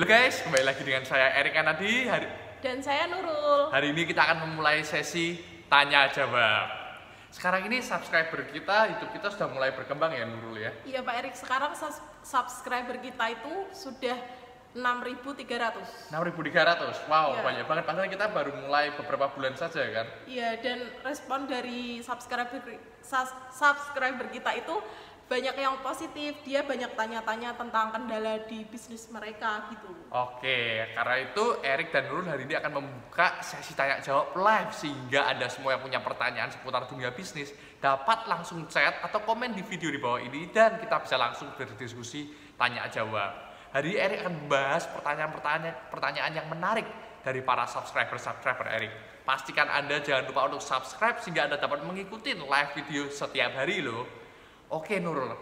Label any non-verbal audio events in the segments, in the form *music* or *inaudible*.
Halo guys, kembali lagi dengan saya Erik Anadi. Hari, Dan saya Nurul. hari ini kita akan memulai sesi tanya jawab. Sekarang ini subscriber kita, YouTube kita sudah mulai berkembang ya Nurul ya. Iya Pak Erik, sekarang subscriber kita itu sudah 6.300. 6.300, wow Iya. banyak banget. Padahal kita baru mulai beberapa bulan saja kan. Iya, dan respon dari subscriber subscriber kita itu banyak yang positif. Dia banyak tanya-tanya tentang kendala di bisnis mereka gitu. Oke, karena itu Erik dan Nurul hari ini akan membuka sesi tanya jawab live sehingga Anda semua yang punya pertanyaan seputar dunia bisnis dapat langsung chat atau komen di video di bawah ini dan kita bisa langsung berdiskusi tanya jawab. Hari ini Erik akan membahas pertanyaan-pertanyaan pertanyaan yang menarik dari para subscriber-subscriber Erik. Pastikan Anda jangan lupa untuk subscribe sehingga Anda dapat mengikuti live video setiap hari loh. Oke Nurul,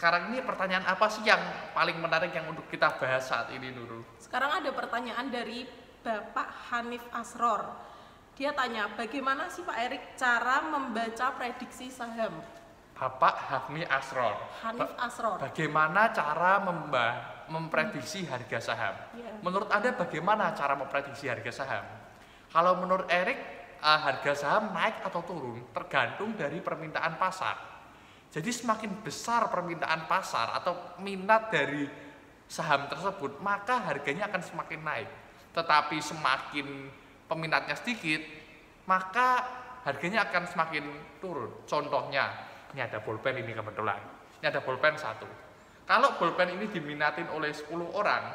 sekarang ini pertanyaan apa sih yang paling menarik yang untuk kita bahas saat ini Nurul? Sekarang ada pertanyaan dari Bapak Hanif Asror. Dia tanya, bagaimana sih Pak Erik cara membaca prediksi saham? Bapak Hafni Asror. Hanif Asror. Bagaimana cara memba- memprediksi harga saham? Iya. Menurut Anda bagaimana cara memprediksi harga saham? Kalau menurut Erik, eh, harga saham naik atau turun tergantung dari permintaan pasar. Jadi semakin besar permintaan pasar atau minat dari saham tersebut, maka harganya akan semakin naik. Tetapi semakin peminatnya sedikit, maka harganya akan semakin turun. Contohnya, ini ada bolpen ini kebetulan. Ini ada bolpen satu. Kalau bolpen ini diminatin oleh 10 orang,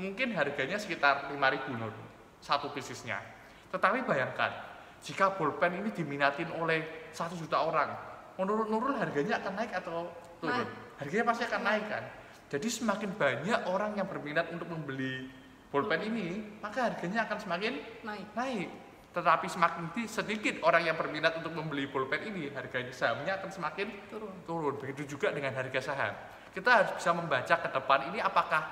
mungkin harganya sekitar 5.000 nur satu piecesnya. Tetapi bayangkan, jika bolpen ini diminatin oleh satu juta orang, menurut Nurul harganya akan naik atau turun? Harganya pasti akan naik kan? Jadi semakin banyak orang yang berminat untuk membeli bolpen ini, maka harganya akan semakin Naik. naik. Tetapi semakin di- sedikit orang yang berminat untuk membeli bolpen ini, harganya sahamnya akan semakin Turun. turun. Begitu juga dengan harga saham. Kita harus bisa membaca ke depan ini apakah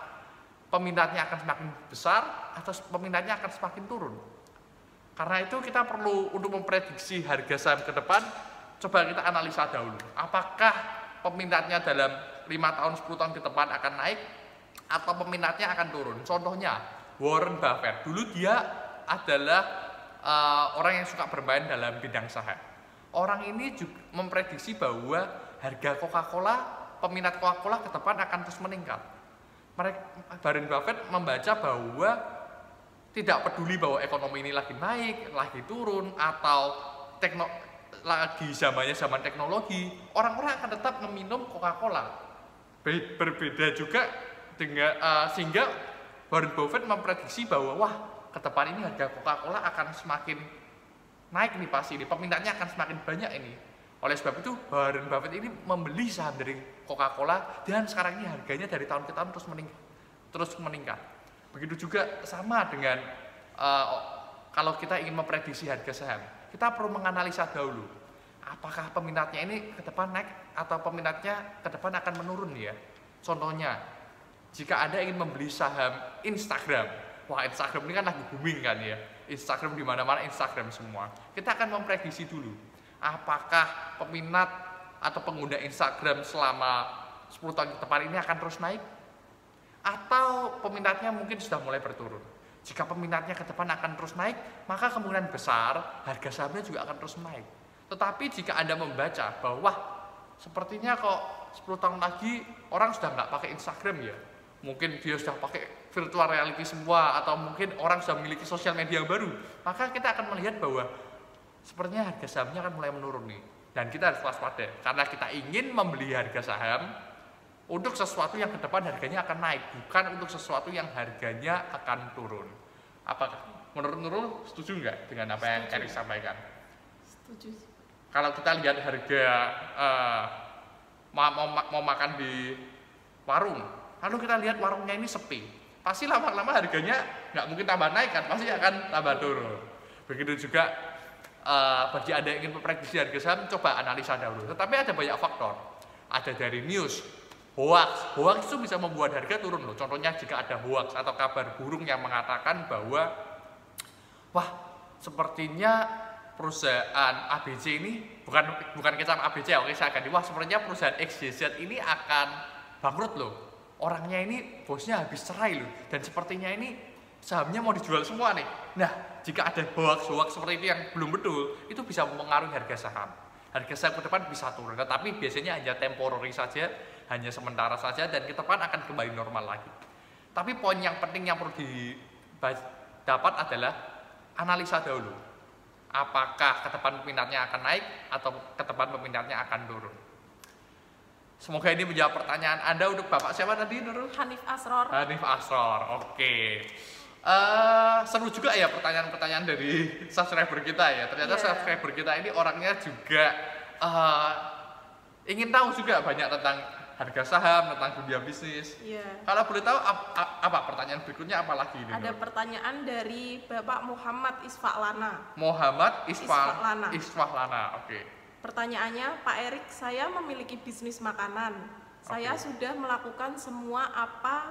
peminatnya akan semakin besar atau peminatnya akan semakin turun. Karena itu kita perlu untuk memprediksi harga saham ke depan, coba kita analisa dahulu. Apakah peminatnya dalam 5 tahun, 10 tahun ke depan akan naik atau peminatnya akan turun. Contohnya Warren Buffett. Dulu dia adalah eh, orang yang suka bermain dalam bidang saham. Orang ini juga memprediksi bahwa harga Coca-Cola, peminat Coca-Cola ke depan akan terus meningkat. Mereka, Warren Buffett membaca bahwa tidak peduli bahwa ekonomi ini lagi naik, lagi turun, atau tekno, lagi zamannya zaman teknologi, orang-orang akan tetap meminum Coca-Cola. Be- Berbeda juga dengan eh, sehingga Warren Buffett memprediksi bahwa wah ke depan ini harga Coca-Cola akan semakin naik nih pasti ini peminatnya akan semakin banyak ini. Oleh sebab itu Warren Buffett ini membeli saham dari Coca-Cola dan sekarang ini harganya dari tahun ke tahun terus meningkat. Terus meningkat. Begitu juga sama dengan eh, kalau kita ingin memprediksi harga saham, kita perlu menganalisa dahulu apakah peminatnya ini ke depan naik atau peminatnya ke depan akan menurun ya. Contohnya, jika Anda ingin membeli saham Instagram, wah Instagram ini kan lagi booming kan ya. Instagram di mana-mana Instagram semua. Kita akan memprediksi dulu apakah peminat atau pengguna Instagram selama 10 tahun ke depan ini akan terus naik atau peminatnya mungkin sudah mulai berturun. Jika peminatnya ke depan akan terus naik, maka kemungkinan besar harga sahamnya juga akan terus naik. Tetapi jika Anda membaca bahwa sepertinya kok 10 tahun lagi orang sudah nggak pakai Instagram ya. Mungkin dia sudah pakai virtual reality semua atau mungkin orang sudah memiliki sosial media yang baru. Maka kita akan melihat bahwa sepertinya harga sahamnya akan mulai menurun nih. Dan kita harus waspada karena kita ingin membeli harga saham untuk sesuatu yang ke depan harganya akan naik, bukan untuk sesuatu yang harganya akan turun. Apakah menurut Nurul setuju nggak dengan apa yang Setuju. Erik sampaikan? Setuju. Kalau kita lihat harga eh, mau, mau, mau makan di warung, lalu kita lihat warungnya ini sepi, pasti lama-lama harganya nggak mungkin tambah naik kan, pasti akan tambah turun. Begitu juga eh, bagi anda yang ingin memprediksi harga saham, coba analisa dahulu. Tetapi ada banyak faktor. Ada dari news, hoax. Hoax itu bisa membuat harga turun loh. Contohnya jika ada hoax atau kabar burung yang mengatakan bahwa wah sepertinya perusahaan ABC ini bukan bukan kecap ABC oke saya ganti wah sepertinya perusahaan XYZ ini akan bangkrut loh orangnya ini bosnya habis cerai loh dan sepertinya ini sahamnya mau dijual semua nih. Nah, jika ada hoax-hoax seperti itu yang belum betul, itu bisa mempengaruhi harga saham. Harga saham ke depan bisa turun, tetapi biasanya hanya temporary saja, hanya sementara saja dan ke depan akan kembali normal lagi. Tapi poin yang penting yang perlu didapat adalah analisa dahulu. Apakah ke depan peminatnya akan naik atau ke depan peminatnya akan turun. Semoga ini menjawab pertanyaan Anda untuk Bapak siapa tadi Nurul? Hanif Asror. Hanif Asror, oke. Uh, seru juga ya pertanyaan-pertanyaan dari *laughs* subscriber kita ya. Ternyata yeah. subscriber kita ini orangnya juga uh, ingin tahu juga banyak tentang harga saham, tentang dunia bisnis. Iya. Kalau boleh tahu apa, apa pertanyaan berikutnya apa lagi ini? Ada pertanyaan dari Bapak Muhammad Isfahlana. Muhammad Isfahlana. Isfahlana, oke. Okay. Pertanyaannya, Pak Erik, saya memiliki bisnis makanan. Saya okay. sudah melakukan semua apa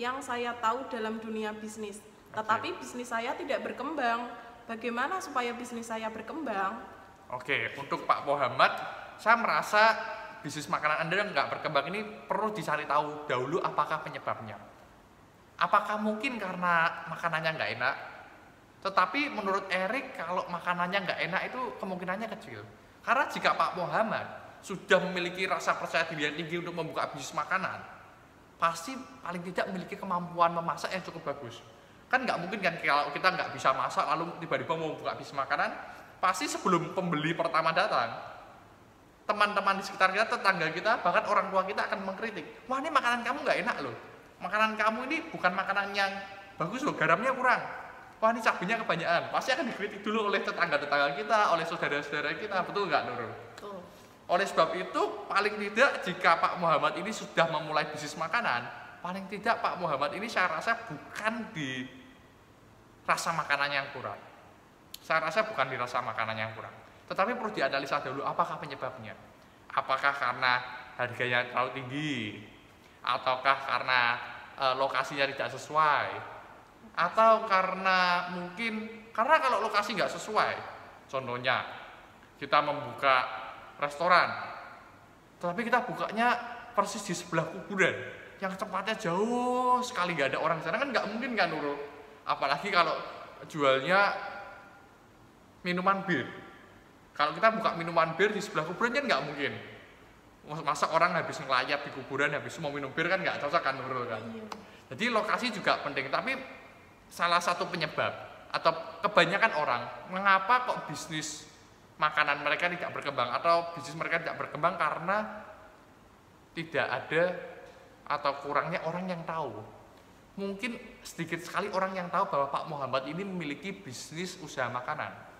yang saya tahu dalam dunia bisnis. Tetapi okay. bisnis saya tidak berkembang. Bagaimana supaya bisnis saya berkembang? Oke, okay. untuk Pak Muhammad, saya merasa bisnis makanan Anda nggak berkembang ini perlu dicari tahu dahulu apakah penyebabnya. Apakah mungkin karena makanannya nggak enak? Tetapi menurut Erik kalau makanannya nggak enak itu kemungkinannya kecil. Karena jika Pak Muhammad sudah memiliki rasa percaya diri yang tinggi untuk membuka bisnis makanan, pasti paling tidak memiliki kemampuan memasak yang cukup bagus. Kan nggak mungkin kan kalau kita nggak bisa masak lalu tiba-tiba mau membuka bisnis makanan, pasti sebelum pembeli pertama datang, teman-teman di sekitar kita, tetangga kita, bahkan orang tua kita akan mengkritik. Wah ini makanan kamu nggak enak loh. Makanan kamu ini bukan makanan yang bagus loh, garamnya kurang. Wah ini cabenya kebanyakan. Pasti akan dikritik dulu oleh tetangga-tetangga kita, oleh saudara-saudara kita. Betul nggak Nurul? Betul. Oleh sebab itu, paling tidak jika Pak Muhammad ini sudah memulai bisnis makanan, paling tidak Pak Muhammad ini saya rasa bukan di rasa makanan yang kurang. Saya rasa bukan di rasa makanan yang kurang tetapi perlu dianalisa dulu apakah penyebabnya. Apakah karena harganya terlalu tinggi? Ataukah karena e, lokasinya tidak sesuai? Atau karena mungkin karena kalau lokasi nggak sesuai contohnya kita membuka restoran tetapi kita bukanya persis di sebelah kuburan yang tempatnya jauh sekali nggak ada orang sana kan nggak mungkin kan Nurul? Apalagi kalau jualnya minuman bir kalau kita buka minuman bir di sebelah kuburan kan nggak mungkin. Masa orang habis ngelayat di kuburan habis mau minum bir kan nggak cocok kan Nurul kan. Iya. Jadi lokasi juga penting. Tapi salah satu penyebab atau kebanyakan orang mengapa kok bisnis makanan mereka tidak berkembang atau bisnis mereka tidak berkembang karena tidak ada atau kurangnya orang yang tahu. Mungkin sedikit sekali orang yang tahu bahwa Pak Muhammad ini memiliki bisnis usaha makanan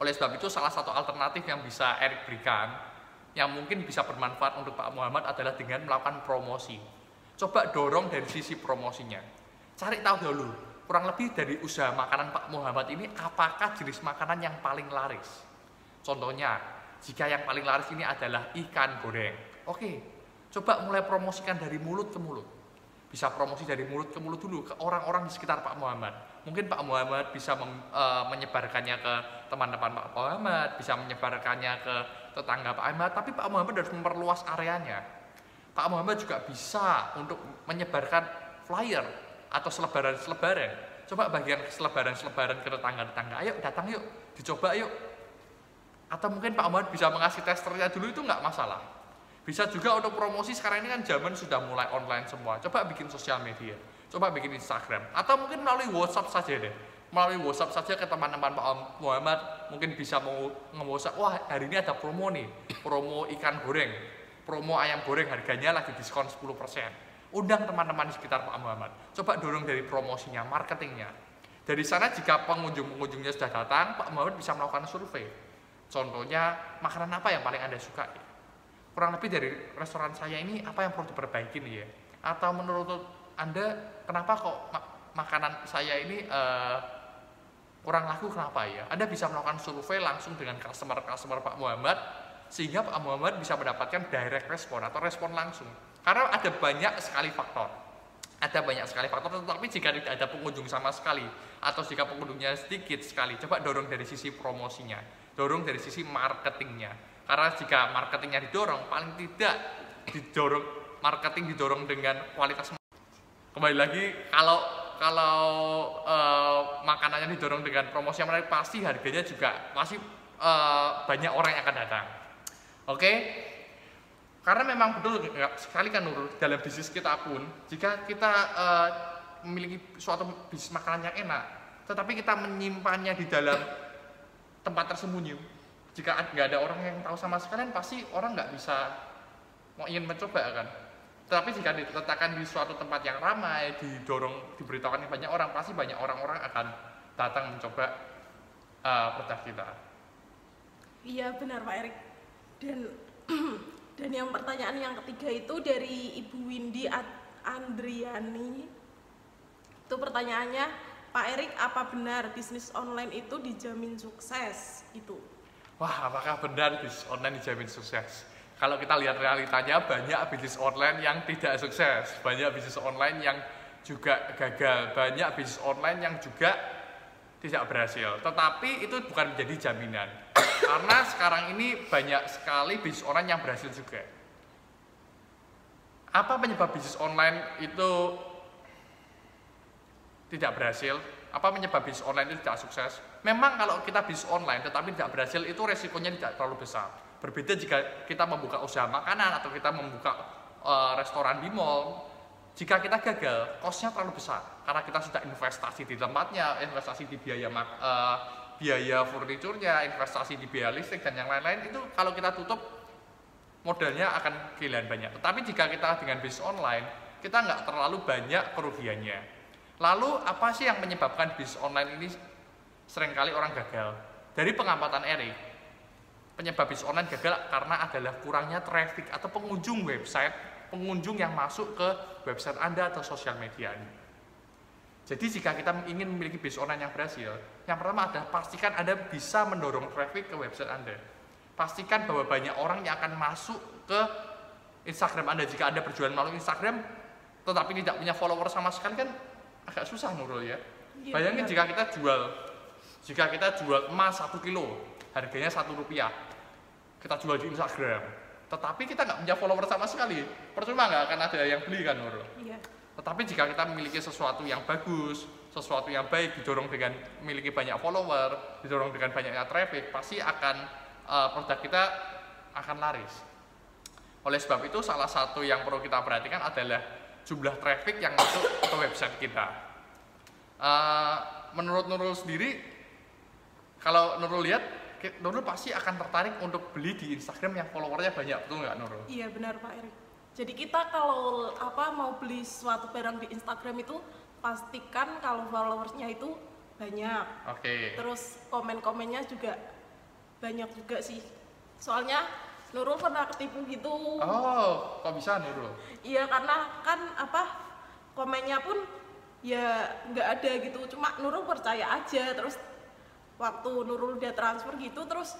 oleh sebab itu salah satu alternatif yang bisa Erik berikan yang mungkin bisa bermanfaat untuk Pak Muhammad adalah dengan melakukan promosi. Coba dorong dari sisi promosinya. Cari tahu dulu, kurang lebih dari usaha makanan Pak Muhammad ini apakah jenis makanan yang paling laris. Contohnya, jika yang paling laris ini adalah ikan goreng. Oke, coba mulai promosikan dari mulut ke mulut. Bisa promosi dari mulut ke mulut dulu ke orang-orang di sekitar Pak Muhammad mungkin Pak Muhammad bisa mem, e, menyebarkannya ke teman-teman Pak Muhammad, bisa menyebarkannya ke tetangga Pak Muhammad, tapi Pak Muhammad harus memperluas areanya. Pak Muhammad juga bisa untuk menyebarkan flyer atau selebaran-selebaran. Coba bagian selebaran-selebaran ke tetangga-tetangga, ayo datang yuk, dicoba yuk. Atau mungkin Pak Muhammad bisa mengasih testernya dulu itu nggak masalah. Bisa juga untuk promosi sekarang ini kan zaman sudah mulai online semua. Coba bikin sosial media coba bikin Instagram atau mungkin melalui WhatsApp saja deh. Melalui WhatsApp saja ke teman-teman Pak Muhammad mungkin bisa mau nge-WhatsApp wah hari ini ada promo nih promo ikan goreng promo ayam goreng harganya lagi diskon 10% undang teman-teman di sekitar Pak Muhammad. Coba dorong dari promosinya marketingnya. Dari sana jika pengunjung-pengunjungnya sudah datang Pak Muhammad bisa melakukan survei. Contohnya makanan apa yang paling anda suka kurang lebih dari restoran saya ini apa yang perlu diperbaiki nih ya atau menurut anda kenapa kok makanan saya ini uh, kurang laku kenapa ya? Anda bisa melakukan survei langsung dengan customer-customer Pak Muhammad sehingga Pak Muhammad bisa mendapatkan direct respon atau respon langsung. Karena ada banyak sekali faktor. Ada banyak sekali faktor, tetapi jika tidak ada pengunjung sama sekali atau jika pengunjungnya sedikit sekali, coba dorong dari sisi promosinya, dorong dari sisi marketingnya. Karena jika marketingnya didorong, paling tidak didorong marketing didorong dengan kualitas kembali lagi kalau kalau eh, makanannya didorong dengan promosi yang menarik pasti harganya juga pasti eh, banyak orang yang akan datang. Oke? Karena memang betul nggak sekali kan Nurul dalam bisnis kita pun jika kita eh, memiliki suatu bisnis makanan yang enak tetapi kita menyimpannya di dalam tempat tersembunyi jika nggak ada orang yang tahu sama sekalian pasti orang nggak bisa mau ingin mencoba kan tetapi jika diletakkan di suatu tempat yang ramai didorong diberitahukan banyak orang pasti banyak orang-orang akan datang mencoba eh, produk kita Iya benar Pak Erik. Dan *clears throat* dan yang pertanyaan yang ketiga itu dari Ibu Windy Andriani. Itu pertanyaannya, Pak Erik apa benar bisnis online itu dijamin sukses? Gitu. Wah, apakah benar bisnis online dijamin sukses? Kalau kita lihat realitanya, banyak bisnis online yang tidak sukses, banyak bisnis online yang juga gagal, banyak bisnis online yang juga tidak berhasil. Tetapi itu bukan menjadi jaminan, *coughs* karena sekarang ini banyak sekali bisnis online yang berhasil juga. Apa penyebab bisnis online itu tidak berhasil? Apa penyebab bisnis online itu tidak sukses? Memang kalau kita bisnis online tetapi tidak berhasil itu resikonya tidak terlalu besar. Berbeda jika kita membuka usaha makanan atau kita membuka eh, restoran di mall. Jika kita gagal, costnya terlalu besar karena kita sudah investasi di tempatnya, investasi di biaya eh, biaya furniturnya, investasi di biaya listrik dan yang lain-lain itu kalau kita tutup modalnya akan kehilangan banyak. Tetapi jika kita dengan bisnis online, kita nggak terlalu banyak kerugiannya. Lalu apa sih yang menyebabkan bisnis online ini sering kali orang gagal? Dari pengamatan Erik, penyebab bisnis online gagal karena adalah kurangnya traffic atau pengunjung website, pengunjung yang masuk ke website Anda atau sosial media Anda. Jadi jika kita ingin memiliki bisnis online yang berhasil, yang pertama adalah pastikan Anda bisa mendorong traffic ke website Anda. Pastikan bahwa banyak orang yang akan masuk ke Instagram Anda. Jika Anda berjualan melalui Instagram, tetapi tidak punya follower sama sekali kan agak susah Nurul ya. Iya, Bayangin jika kita jual, jika kita jual emas satu kilo, harganya satu rupiah, kita jual di Instagram, tetapi kita nggak punya follower sama sekali, percuma nggak akan ada yang beli kan Nurul. Iya. Tetapi jika kita memiliki sesuatu yang bagus, sesuatu yang baik, didorong dengan memiliki banyak follower, didorong dengan banyaknya traffic, pasti akan eh, produk kita akan laris. Oleh sebab itu, salah satu yang perlu kita perhatikan adalah jumlah traffic yang masuk ke website kita. Eh, menurut Nurul sendiri, kalau Nurul lihat, Nurul pasti akan tertarik untuk beli di Instagram yang followernya banyak, betul nggak Nurul? Iya benar Pak Erik. Jadi kita kalau apa mau beli suatu barang di Instagram itu pastikan kalau followersnya itu banyak. Oke. Terus komen-komennya juga banyak juga sih. Soalnya Nurul pernah ketipu gitu. Oh, kok bisa Nurul? Iya karena kan apa komennya pun ya nggak ada gitu. Cuma Nurul percaya aja. Terus waktu Nurul dia transfer gitu terus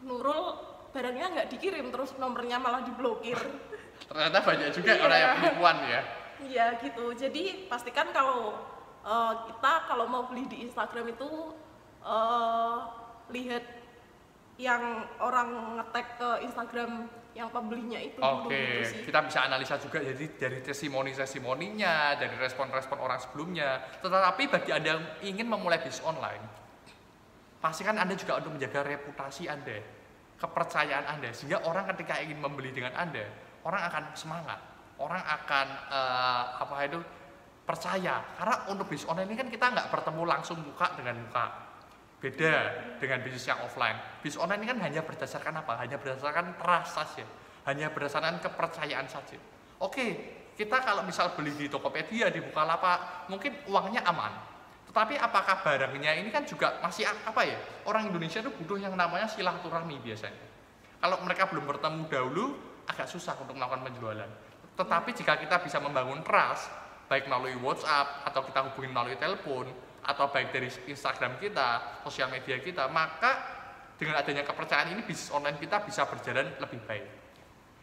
Nurul barangnya nggak dikirim terus nomornya malah diblokir. *laughs* Ternyata banyak juga Iya. orang yang penipuan ya. Iya gitu. Jadi pastikan kalau eh, kita kalau mau beli di Instagram itu eh, lihat yang orang ngetek ke Instagram yang pembelinya itu dulu Oke, gitu sih. kita bisa analisa juga jadi dari testimoni-testimoninya, dari respon-respon orang sebelumnya. Tetapi bagi Anda yang ingin memulai bisnis online, pastikan Anda juga untuk menjaga reputasi Anda, kepercayaan Anda, sehingga orang ketika ingin membeli dengan Anda, orang akan semangat, orang akan eh, apa itu percaya. Karena untuk bisnis online ini kan kita nggak bertemu langsung muka dengan muka. Beda dengan bisnis yang offline. Bisnis online ini kan hanya berdasarkan apa? Hanya berdasarkan trust saja. Hanya berdasarkan kepercayaan saja. Oke, kita kalau misal beli di Tokopedia, di Bukalapak, mungkin uangnya aman. Tetapi apakah barangnya ini kan juga masih apa ya? Orang Indonesia itu butuh yang namanya silaturahmi biasanya. Kalau mereka belum bertemu dahulu, agak susah untuk melakukan penjualan. Tetapi jika kita bisa membangun trust, baik melalui WhatsApp atau kita hubungi melalui telepon atau baik dari Instagram kita, sosial media kita, maka dengan adanya kepercayaan ini bisnis online kita bisa berjalan lebih baik.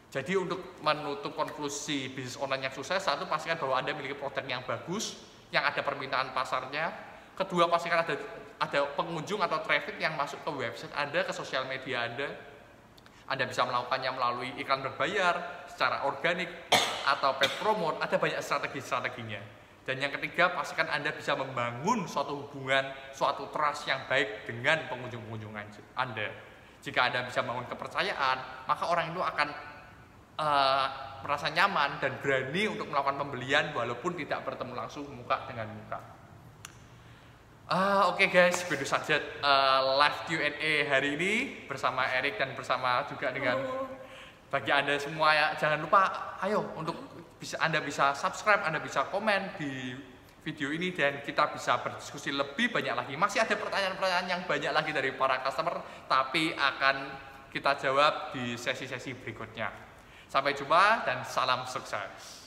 Jadi untuk menutup konklusi bisnis online yang sukses, satu pastikan bahwa Anda memiliki produk yang bagus, yang ada permintaan pasarnya. Kedua pastikan ada ada pengunjung atau traffic yang masuk ke website Anda, ke sosial media Anda. Anda bisa melakukannya melalui iklan berbayar, secara organik, atau paid promote, ada banyak strategi-strateginya. Dan yang ketiga, pastikan Anda bisa membangun suatu hubungan, suatu trust yang baik dengan pengunjung-pengunjung Anda. Jika Anda bisa membangun kepercayaan, maka orang itu akan uh, merasa nyaman dan berani untuk melakukan pembelian walaupun tidak bertemu langsung muka dengan muka. Uh, Oke okay guys, begitu saja uh, live Q&A hari ini bersama Erik dan bersama juga dengan bagi anda semua ya jangan lupa ayo untuk bisa anda bisa subscribe, anda bisa komen di video ini dan kita bisa berdiskusi lebih banyak lagi. Masih ada pertanyaan-pertanyaan yang banyak lagi dari para customer, tapi akan kita jawab di sesi-sesi berikutnya. Sampai jumpa dan salam sukses.